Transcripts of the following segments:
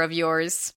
of yours.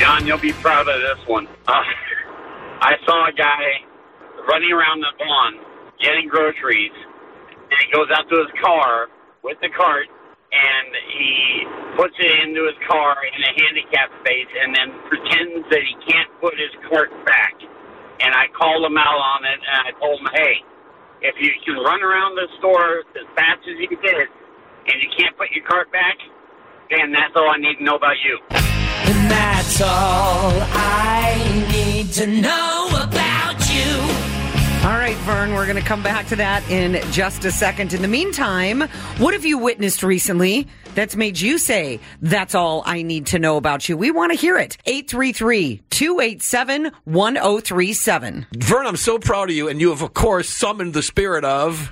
John, you'll be proud of this one. Uh, I saw a guy running around the lawn getting groceries, and he goes out to his car with the cart, and he puts it into his car in a handicap space, and then pretends that he can't put his cart back. And I called him out on it, and I told him, hey, if you can run around the store as fast as you did, and you can't put your cart back, then that's all I need to know about you. And that's all I need to know about you. All right, Vern, we're going to come back to that in just a second. In the meantime, what have you witnessed recently that's made you say, that's all I need to know about you? We want to hear it. 833 287 1037. Vern, I'm so proud of you, and you have, of course, summoned the spirit of.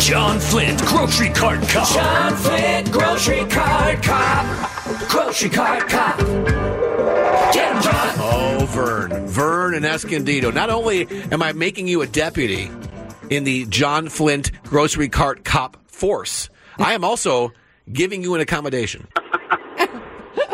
John Flint, grocery cart cop. John Flint, grocery cart cop. Grocery cart cop. Get him, John. Oh, Vern. Vern and Escondido. Not only am I making you a deputy in the John Flint grocery cart cop force, I am also giving you an accommodation.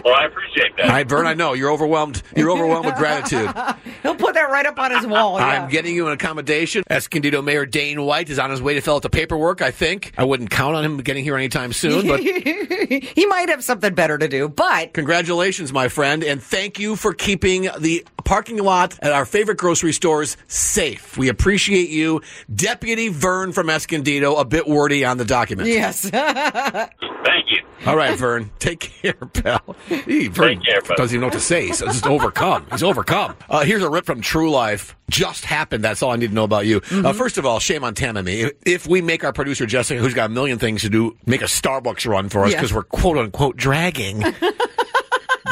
Well, I appreciate that. All right, Vern, I know you're overwhelmed. You're overwhelmed with gratitude. He'll put that right up on his wall. Yeah. I'm getting you an accommodation. Escondido Mayor Dane White is on his way to fill out the paperwork, I think. I wouldn't count on him getting here anytime soon, but he might have something better to do, but congratulations, my friend, and thank you for keeping the parking lot at our favorite grocery stores safe. We appreciate you. Deputy Vern from Escondido, a bit wordy on the document. yes. Thank you. All right, Vern. Take care, pal. He, Vern Take care, doesn't even know what to say. He's just overcome. He's overcome. Uh, here's a rip from True Life. Just happened. That's all I need to know about you. Mm-hmm. Uh, first of all, shame on Tam and me. If, if we make our producer Jessica, who's got a million things to do, make a Starbucks run for us Yes. because we're quote unquote dragging.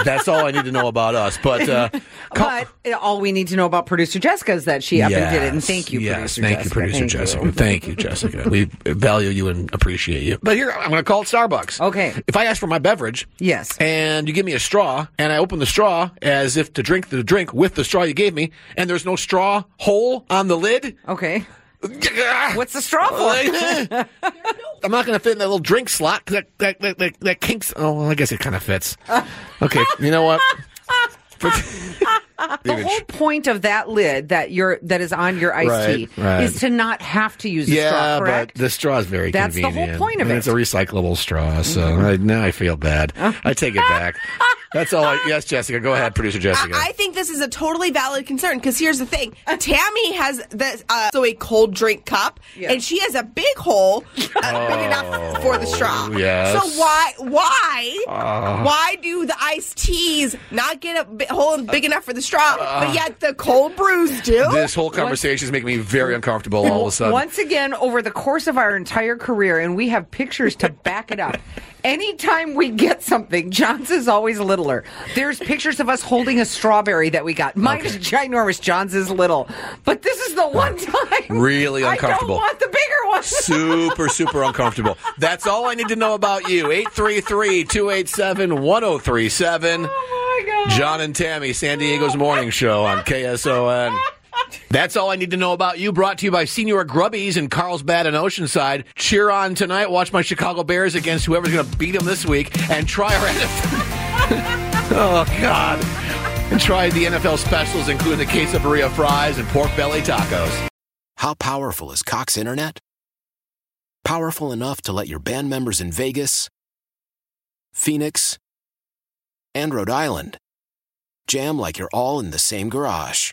That's all I need to know about us. But uh, But all we need to know about producer Jessica is that she up and did it. And thank you, yes, producer thank Jessica. you, producer Thank Jessica. you. Thank you, Jessica. we value you and appreciate you. But here, I'm going to call it Starbucks. Okay. If I ask for my beverage, Yes. and you give me a straw, and I open the straw as if to drink the drink with the straw you gave me, and there's no straw hole on the lid. Okay. What's the straw for? I'm not going to fit in that little drink slot that, that, that, that, that kinks. Oh, well, I guess it kind of fits. Okay, you know what? the whole point of that lid that you're that is on your iced Right, tea right. is to not have to use a yeah, straw, correct? but the straw is very That's the whole convenient. point of and it. It's a recyclable straw, so mm-hmm. I, now I feel bad. I take it back. That's all. I, yes, Jessica, go ahead, producer Jessica. I think this is a totally valid concern because here's the thing: Tammy has the uh, so a cold drink cup, Yeah. and she has a big hole, uh, big enough for the straw. Oh, yes. Uh. So why why why do the iced teas not get a bi- hole big enough for the straw, but yet the cold brews do? Uh. this whole conversation is making me very uncomfortable all of a sudden. Once again, over the course of our entire career, and we have pictures to back it up. Anytime we get something, John's is always littler. There's pictures of us holding a strawberry that we got. Mine is ginormous. John's is little. But this is the one time. Really uncomfortable. I don't want the bigger one. super, super uncomfortable. That's all I need to know about you. 833 287 1037. Oh my God. John and Tammy, San Diego's morning show on KSON. That's all I need to know about you. Brought to you by Señor Grubby's in Carlsbad and Oceanside. Cheer on tonight. Watch my Chicago Bears against whoever's going to beat them this week, and try our. oh God! And try the NFL specials, including the quesadilla fries and pork belly tacos. How powerful is Cox Internet? Powerful enough to let your band members in Vegas, Phoenix, and Rhode Island. Jam like you're all in the same garage.